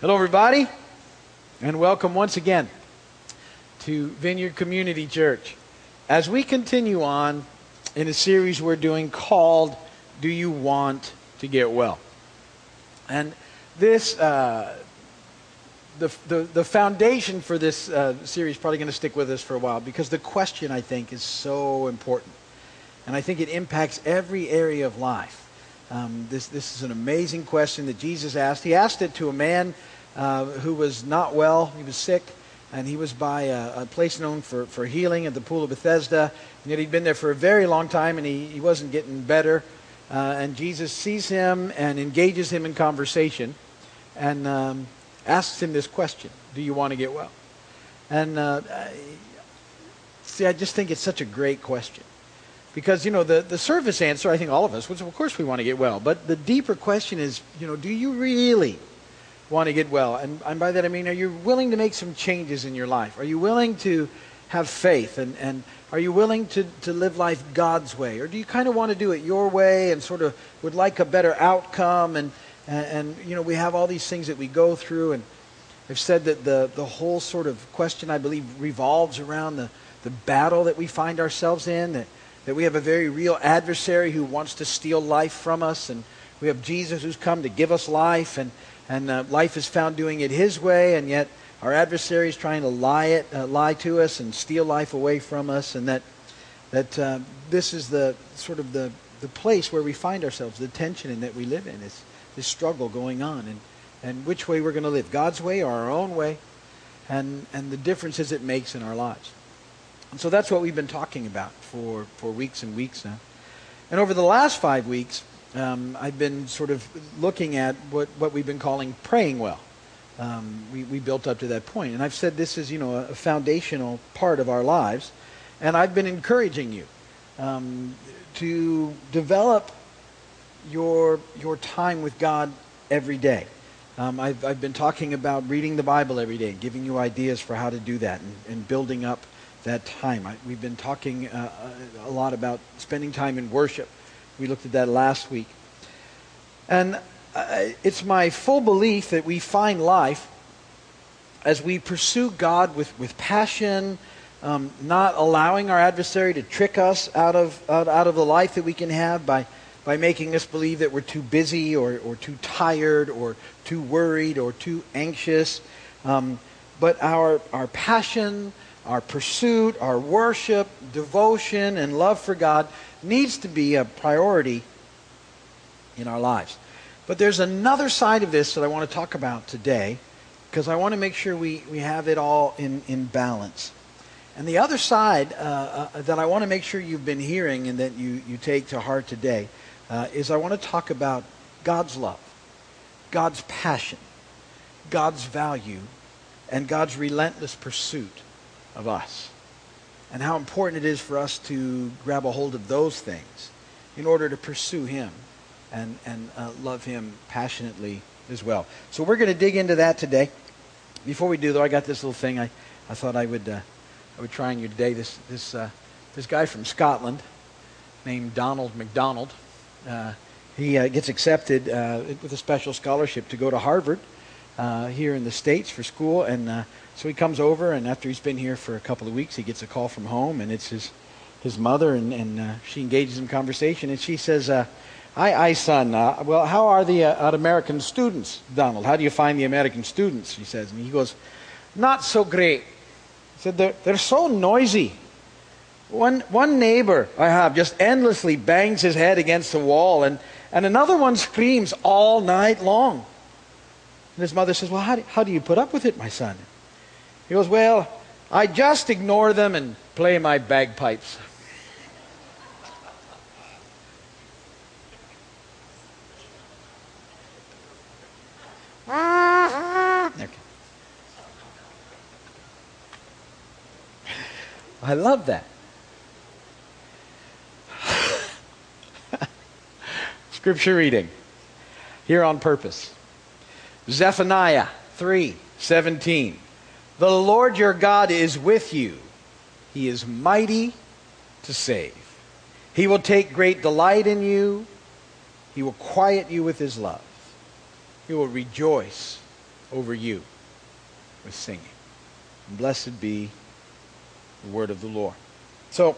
Hello, everybody, and welcome once again to Vineyard Community Church. As we continue on in a series we're doing called Do You Want to Get Well? And this, uh, the, the, the foundation for this uh, series probably going to stick with us for a while because the question, I think, is so important. And I think it impacts every area of life. Um, this, this is an amazing question that Jesus asked. He asked it to a man uh, who was not well, he was sick, and he was by a, a, place known for, for healing at the Pool of Bethesda. And yet he'd been there for a very long time and he, he wasn't getting better. Uh, and Jesus sees him and engages him in conversation and um, asks him this question Do you want to get well? And uh, see, I just think it's such a great question. Because, you know, the, the surface answer, I think all of us, which of course we want to get well. But the deeper question is, you know, do you really want to get well? And, and by that I mean, are you willing to make some changes in your life? Are you willing to have faith? And, and are you willing to, to live life God's way? Or do you kind of want to do it your way and sort of would like a better outcome? And, and, and you know, we have all these things that we go through. And I've said that the, the whole sort of question, I believe, revolves around the, the battle that we find ourselves in. That, that we have a very real adversary who wants to steal life from us, and we have Jesus who's come to give us life, and, and uh, life is found doing it his way, and yet our adversary is trying to lie, it, uh, lie to us and steal life away from us, and that, that uh, this is the sort of the, the place where we find ourselves, the tension in that we live in, is this struggle going on, and, and which way we're going to live, God's way or our own way, and, and the differences it makes in our lives. So that's what we've been talking about for, for weeks and weeks now. And over the last five weeks, um, I've been sort of looking at what, what we've been calling praying well. Um, we, we built up to that point. And I've said this is, you know, a, a foundational part of our lives. And I've been encouraging you um, to develop your, your time with God every day. Um, I've, I've been talking about reading the Bible every day, and giving you ideas for how to do that, and, and building up that time. I, we've been talking uh, uh, a lot about spending time in worship. We looked at that last week. And uh, it's my full belief that we find life as we pursue God with, with passion, um, not allowing our adversary to trick us out of, out, out of the life that we can have by, by making us believe that we're too busy or, or too tired or too worried or too anxious. Um, but our, our passion, our pursuit, our worship, devotion, and love for God needs to be a priority in our lives. But there's another side of this that I want to talk about today because I want to make sure we, we have it all in, in balance. And the other side uh, uh, that I want to make sure you've been hearing and that you, you take to heart today uh, is I want to talk about God's love, God's passion, God's value, and God's relentless pursuit of us. And how important it is for us to grab a hold of those things in order to pursue Him and, and uh, love Him passionately as well. So we're going to dig into that today. Before we do, though, I got this little thing I, I thought I would, uh, I would try on you today. This, this, uh, this guy from Scotland named Donald MacDonald, uh, he uh, gets accepted uh, with a special scholarship to go to Harvard here in the States for school. And so he comes over, and after he's been here for a couple of weeks, he gets a call from home, and it's his, his mother, and, and uh, she engages in conversation, and she says, uh, Hi, son. Uh, well, how are the uh, American students, Donald? How do you find the American students? She says. And he goes, Not so great. He said, They're, they're so noisy. One, one neighbor I have just endlessly bangs his head against the wall, and, and another one screams all night long. And his mother says, Well, how do, how do you put up with it, my son? He goes, Well, I just ignore them and play my bagpipes. Okay. I love that. Scripture reading here on purpose. Zephaniah 3 17. The Lord your God is with you. He is mighty to save. He will take great delight in you. He will quiet you with his love. He will rejoice over you with singing. And blessed be the word of the Lord. So,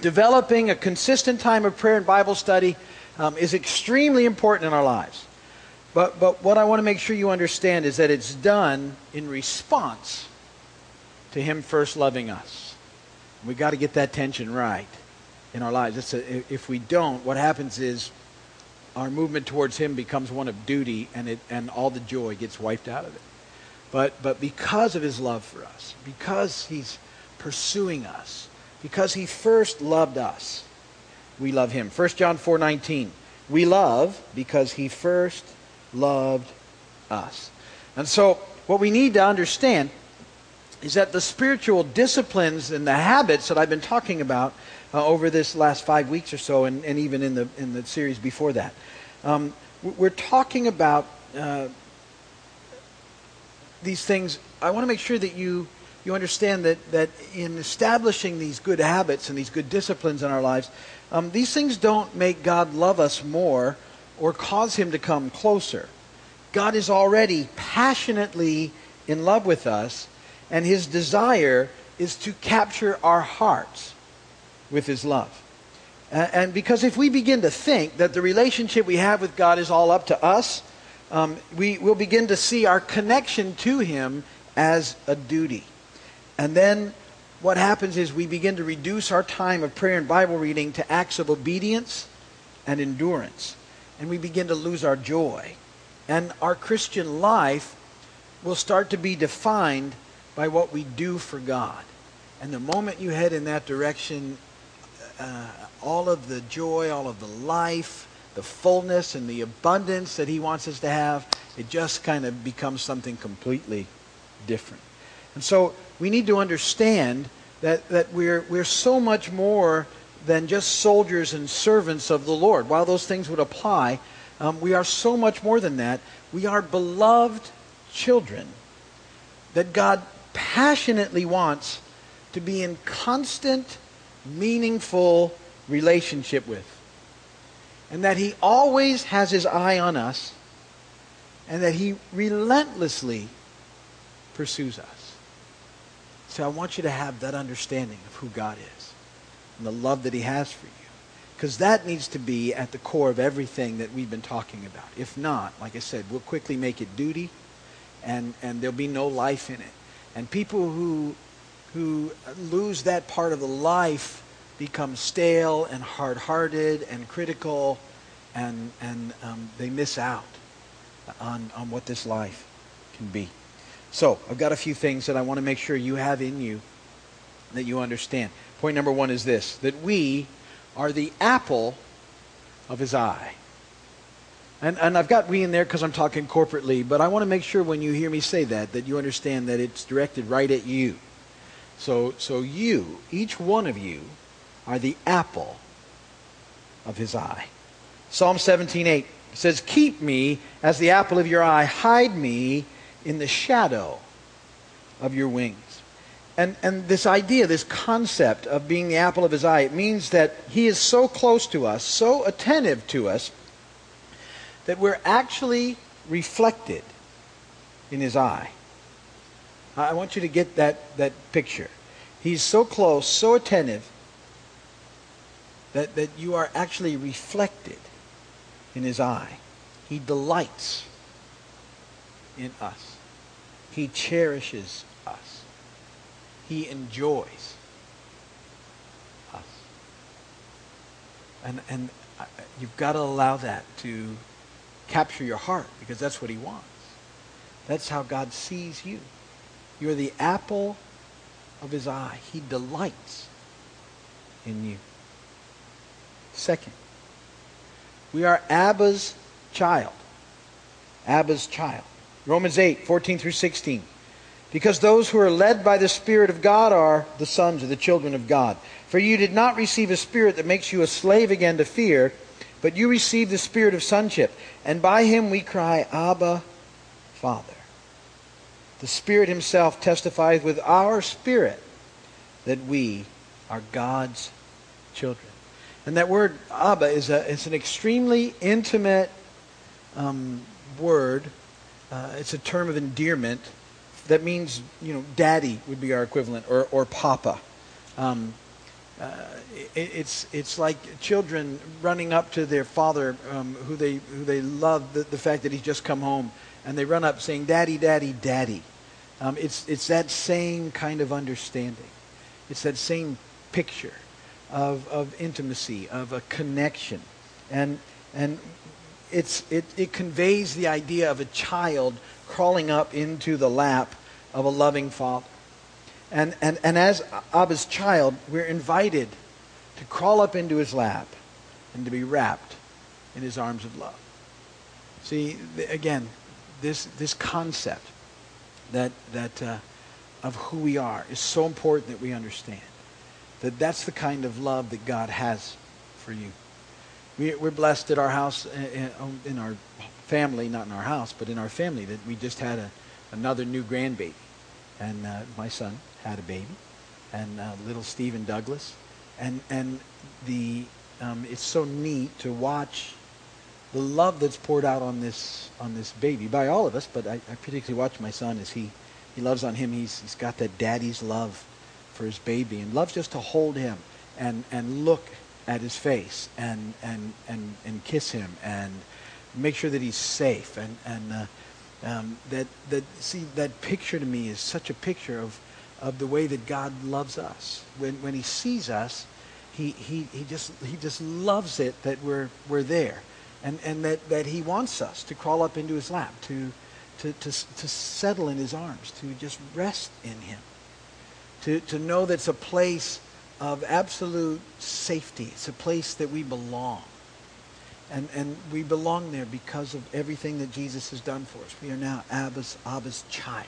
developing a consistent time of prayer and Bible study um, is extremely important in our lives. But, but what I want to make sure you understand is that it's done in response to Him first loving us. We've got to get that tension right in our lives. A, if we don't, what happens is our movement towards Him becomes one of duty, and, it, and all the joy gets wiped out of it. But, but because of His love for us, because He's pursuing us, because He first loved us, we love Him. 1 John 4 19. We love because He first loved us. And so, what we need to understand is that the spiritual disciplines and the habits that I've been talking about uh, over this last five weeks or so, and, and, even in the, in the series before that, um, we're talking about uh, these things. I want to make sure that you, you understand that, that in establishing these good habits and these good disciplines in our lives, um, these things don't make God love us more or cause him to come closer. God is already passionately in love with us, and his desire is to capture our hearts with his love. And because if we begin to think that the relationship we have with God is all up to us, um, we will begin to see our connection to him as a duty. And then what happens is we begin to reduce our time of prayer and Bible reading to acts of obedience and endurance and we begin to lose our joy. And our Christian life will start to be defined by what we do for God. And the moment you head in that direction, uh, all of the joy, all of the life, the fullness, and the abundance that He wants us to have, it just kind of becomes something completely different. And so we need to understand that, that we're, we're so much more than just soldiers and servants of the Lord. While those things would apply, um, we are so much more than that. We are beloved children that God passionately wants to be in constant, meaningful relationship with. And that He always has His eye on us, and that He relentlessly pursues us. So I want you to have that understanding of who God is and the love that he has for you. Because that needs to be at the core of everything that we've been talking about. If not, like I said, we'll quickly make it duty and, and there'll be no life in it. And people who, who lose that part of the life become stale and hard-hearted and critical and, and um, they miss out on, on what this life can be. So I've got a few things that I want to make sure you have in you that you understand. Point number one is this that we are the apple of his eye. And, and I've got we in there because I'm talking corporately, but I want to make sure when you hear me say that, that you understand that it's directed right at you. So, so you, each one of you, are the apple of his eye. Psalm 17:8 says, "Keep me as the apple of your eye; hide me in the shadow of your wings." And, and this idea, this concept of being the apple of his eye, it means that he is so close to us, so attentive to us, that we're actually reflected in his eye. I want you to get that, that picture. He's so close, so attentive, that, that you are actually reflected in his eye. He delights in us. He cherishes he enjoys us. And, and uh, you've got to allow that to capture your heart because that's what he wants. That's how God sees you. You're the apple of his eye. He delights in you. Second, we are Abba's child. Abba's child. Romans 8, 14 through 16. Because those who are led by the Spirit of God are the sons or the children of God. For you did not receive a spirit that makes you a slave again to fear, but you received the spirit of sonship. And by him we cry, Abba, Father. The Spirit himself testifies with our spirit that we are God's children. And that word Abba is, a, is an extremely intimate um, word uh, it's a term of endearment that means, you know, daddy would be our equivalent, or, or papa. Um, uh, it, it's, it's like children running up to their father um, who, they, who they love, the, the fact that he's just come home, and they run up saying, Daddy, Daddy, Daddy. Um, it's, it's that same kind of understanding. It's that same picture of, of intimacy, of a connection. And, and it's, it, it conveys the idea of a child crawling up into the lap of a loving father. And, and, and as Abba's child, we're invited to crawl up into his lap and to be wrapped in his arms of love. See, again, this, this concept that, that, uh, of who we are is so important that we understand that that's the kind of love that God has for you. We, we're blessed at our house, in, in our family, not in our house, but in our family, that we just had a, another new grandbaby. And uh, my son had a baby, and uh, little Stephen Douglas. And, and the, um, it's so neat to watch the love that's poured out on this, on this baby by all of us, but I, I particularly watch my son as he, he loves on him. He's, he's got that daddy's love for his baby and loves just to hold him and, and look at his face and, and, and, and kiss him and make sure that he's safe. And, and uh, um, that, that, see, that picture to me is such a picture of, of the way that God loves us. When, when he sees us, he, he, he, just, he just loves it that we're, we're there. And, and that, that he wants us to crawl up into his lap, to, to, to, to settle in his arms, to just rest in him. To, to know that it's a place of absolute safety. It's a place that we belong. And, and we belong there because of everything that Jesus has done for us. We are now Abba's, Abba's child.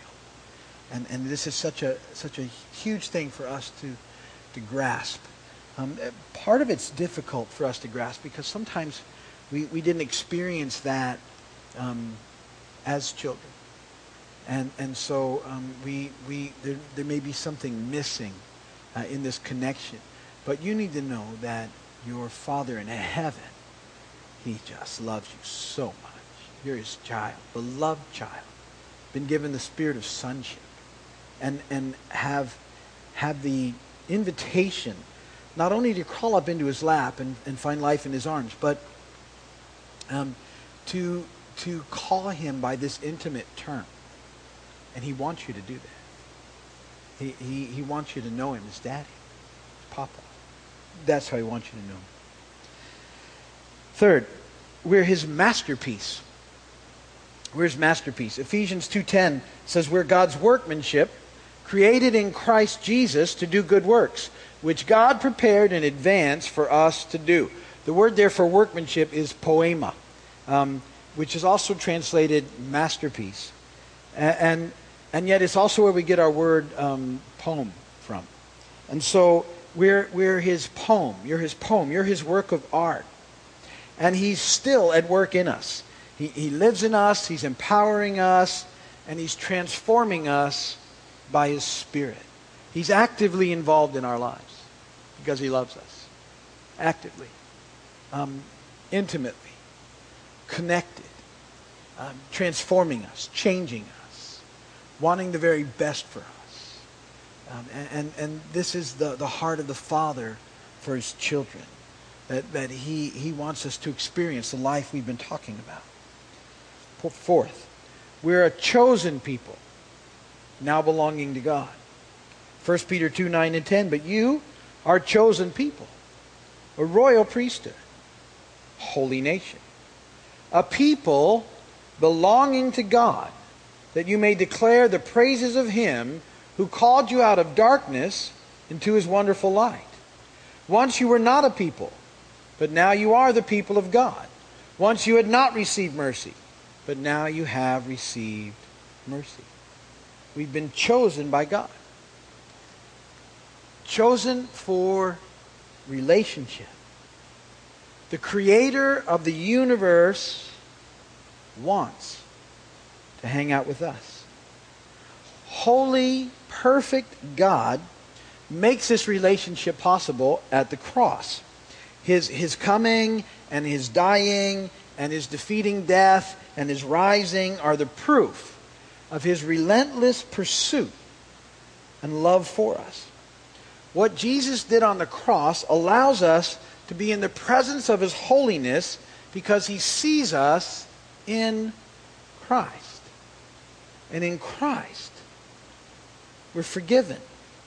And, and this is such a, such a huge thing for us to, to grasp. Um, part of it's difficult for us to grasp because sometimes we, we didn't experience that um, as children. And, and so um, we, we, there, there may be something missing uh, in this connection. But you need to know that your Father in heaven he just loves you so much. You're his child, beloved child, been given the spirit of sonship, and and have have the invitation not only to crawl up into his lap and, and find life in his arms, but um, to to call him by this intimate term. And he wants you to do that. He, he, he wants you to know him as daddy, as papa. That's how he wants you to know him. Third, we're his masterpiece. We're his masterpiece. Ephesians 2:10 says we're God's workmanship, created in Christ Jesus to do good works, which God prepared in advance for us to do. The word there for workmanship is poema, um, which is also translated masterpiece. And, and, yet it's also where we get our word um, poem from. And so we're, we're his poem. You're his poem. You're his work of art. And he's still at work in us. He, he lives in us, he's empowering us, and he's transforming us by his spirit. He's actively involved in our lives because he loves us. Actively, um, intimately, connected, um, transforming us, changing us, wanting the very best for us. Um, and, and, and this is the, the heart of the Father for his children that, that he, he wants us to experience the life we've been talking about. Fourth, we're a chosen people, now belonging to God. 1 Peter 2 9 and 10. But you are chosen people, a royal priesthood, holy nation, a people belonging to God, that you may declare the praises of Him who called you out of darkness into His wonderful light. Once you were not a people but now you are the people of God. Once you had not received mercy, but now you have received mercy. We've been chosen by God. Chosen for relationship. The creator of the universe wants to hang out with us. Holy, perfect God makes this relationship possible at the cross his, his coming and his dying and his defeating death and his rising are the proof of his relentless pursuit and love for us. What Jesus did on the cross allows us to be in the presence of his holiness because he sees us in Christ. And in Christ, we're forgiven.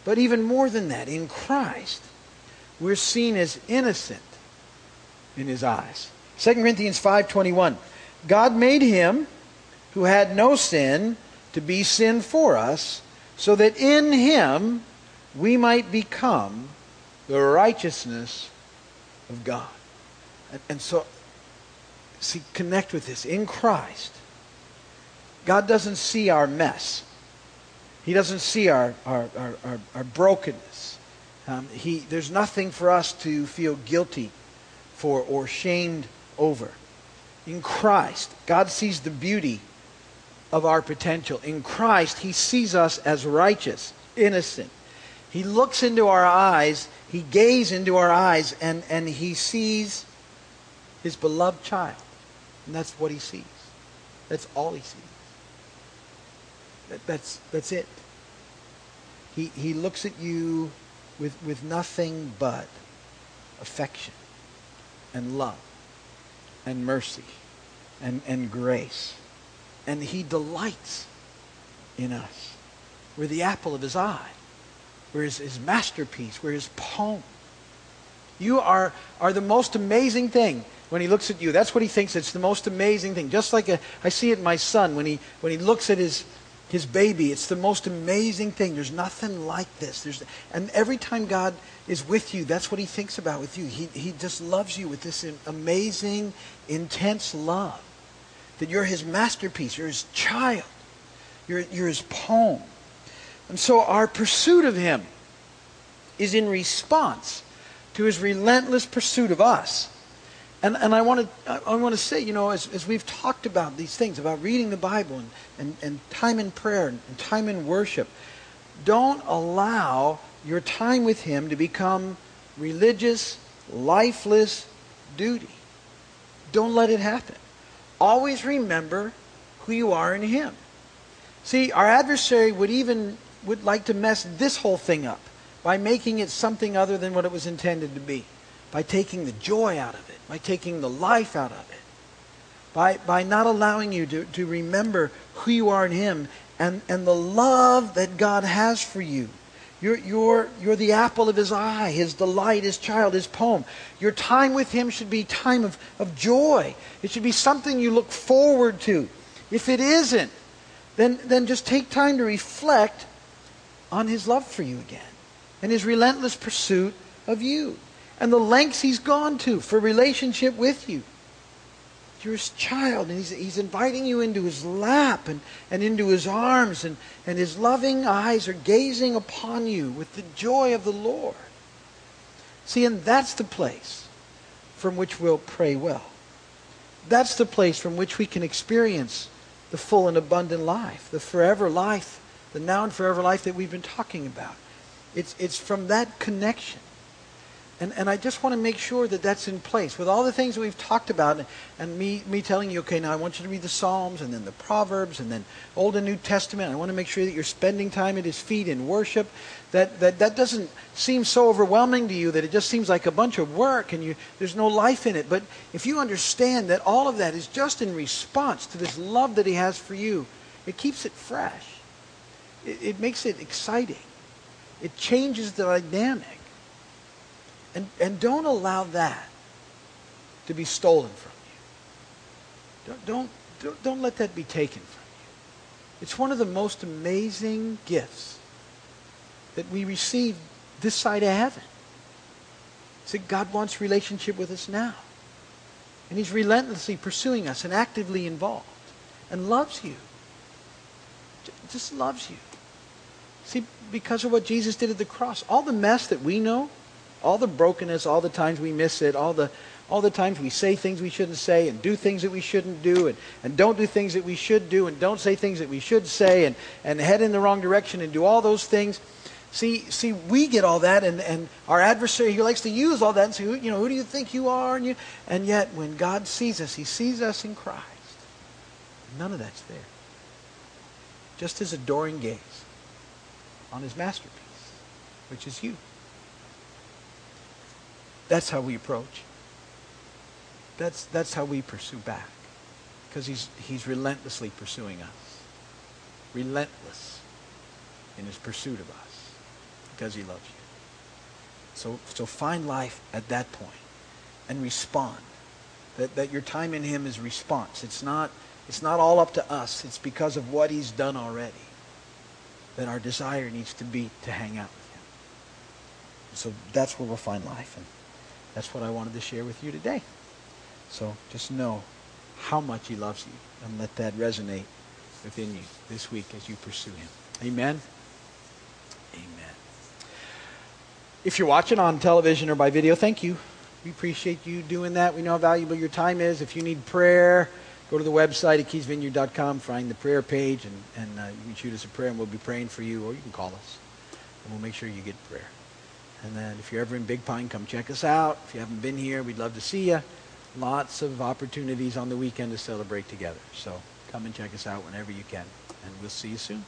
But even more than that, in Christ, we're seen as innocent in his eyes. 2 Corinthians 5:21 God made him who had no sin to be sin for us so that in him we might become the righteousness of God. And, and so see connect with this in Christ. God doesn't see our mess. He doesn't see our, our, our, our, our brokenness. Um, he, there's nothing for us to feel guilty for or shamed over. In Christ, God sees the beauty of our potential. In Christ, He sees us as righteous, innocent. He looks into our eyes, He gazes into our eyes, and, and He sees His beloved child. And that's what He sees. That's all He sees. That, that's, that's it. He, he looks at you with, with nothing but affection and love and mercy and, and grace. And he delights in us. We're the apple of his eye. We're his, his masterpiece. We're his poem. You are, are the most amazing thing when he looks at you. That's what he thinks. It's the most amazing thing. Just like a, I see it in my son when he, when he looks at his, his baby. It's the most amazing thing. There's nothing like this. There's, and every time God is with you, that's what he thinks about with you. He, he just loves you with this amazing, intense love. That you're his masterpiece. You're his child. You're, you're his poem. And so our pursuit of him is in response to his relentless pursuit of us. And, and I, want to, I want to say, you know, as, as we've talked about these things, about reading the Bible and, and, and time in prayer and, and time in worship, don't allow your time with Him to become religious, lifeless duty. Don't let it happen. Always remember who you are in Him. See, our adversary would even would like to mess this whole thing up by making it something other than what it was intended to be, by taking the joy out of it by taking the life out of it, by, by not allowing you to, to remember who you are in Him and, and the love that God has for you. You're, you're, you're the apple of His eye, His delight, His child, His poem. Your time with Him should be time of, of joy. It should be something you look forward to. If it isn't, then, then just take time to reflect on His love for you again and His relentless pursuit of you and the lengths he's gone to for relationship with you. You're his child, and he's, he's inviting you into his lap and, and into his arms, and, and his loving eyes are gazing upon you with the joy of the Lord. See, and that's the place from which we'll pray well. That's the place from which we can experience the full and abundant life, the forever life, the now and forever life that we've been talking about. It's, it's from that connection and, and I just want to make sure that that's in place. With all the things we've talked about, and me, me telling you, okay, now I want you to read the Psalms, and then the Proverbs, and then Old and New Testament. I want to make sure that you're spending time at His feet in worship. That, that, that doesn't seem so overwhelming to you that it just seems like a bunch of work and you, there's no life in it. But if you understand that all of that is just in response to this love that He has for you, it keeps it fresh. It, it makes it exciting. It changes the dynamic. And, and don't allow that to be stolen from you. Don't, don't, don't, don't let that be taken from you. It's one of the most amazing gifts that we receive this side of heaven. It's that God wants relationship with us now. And he's relentlessly pursuing us and actively involved and loves you. Just loves you. See, because of what Jesus did at the cross, all the mess that we know, all the brokenness, all the times we miss it, all the all the times we say things we shouldn't say and do things that we shouldn't do and, and don't do things that we should do and don't say things that we should say and, and head in the wrong direction and do all those things. See, see, we get all that, and, and our adversary, he likes to use all that and say, you know, who do you think you are? And, you, and yet, when God sees us, he sees us in Christ. None of that's there. Just his adoring gaze on his masterpiece, which is you. That's how we approach. That's, that's how we pursue back. Because he's, he's relentlessly pursuing us. Relentless in his pursuit of us. Because he loves you. So, so find life at that point and respond. That, that your time in him is response. It's not, it's not all up to us. It's because of what he's done already. That our desire needs to be to hang out with him. So that's where we'll find life. That's what I wanted to share with you today. So just know how much he loves you and let that resonate within you this week as you pursue him. Amen. Amen. If you're watching on television or by video, thank you. We appreciate you doing that. We know how valuable your time is. If you need prayer, go to the website at keysvineyard.com, find the prayer page, and, and uh, you can shoot us a prayer, and we'll be praying for you, or you can call us, and we'll make sure you get prayer. And then if you're ever in Big Pine, come check us out. If you haven't been here, we'd love to see you. Lots of opportunities on the weekend to celebrate together. So come and check us out whenever you can. And we'll see you soon.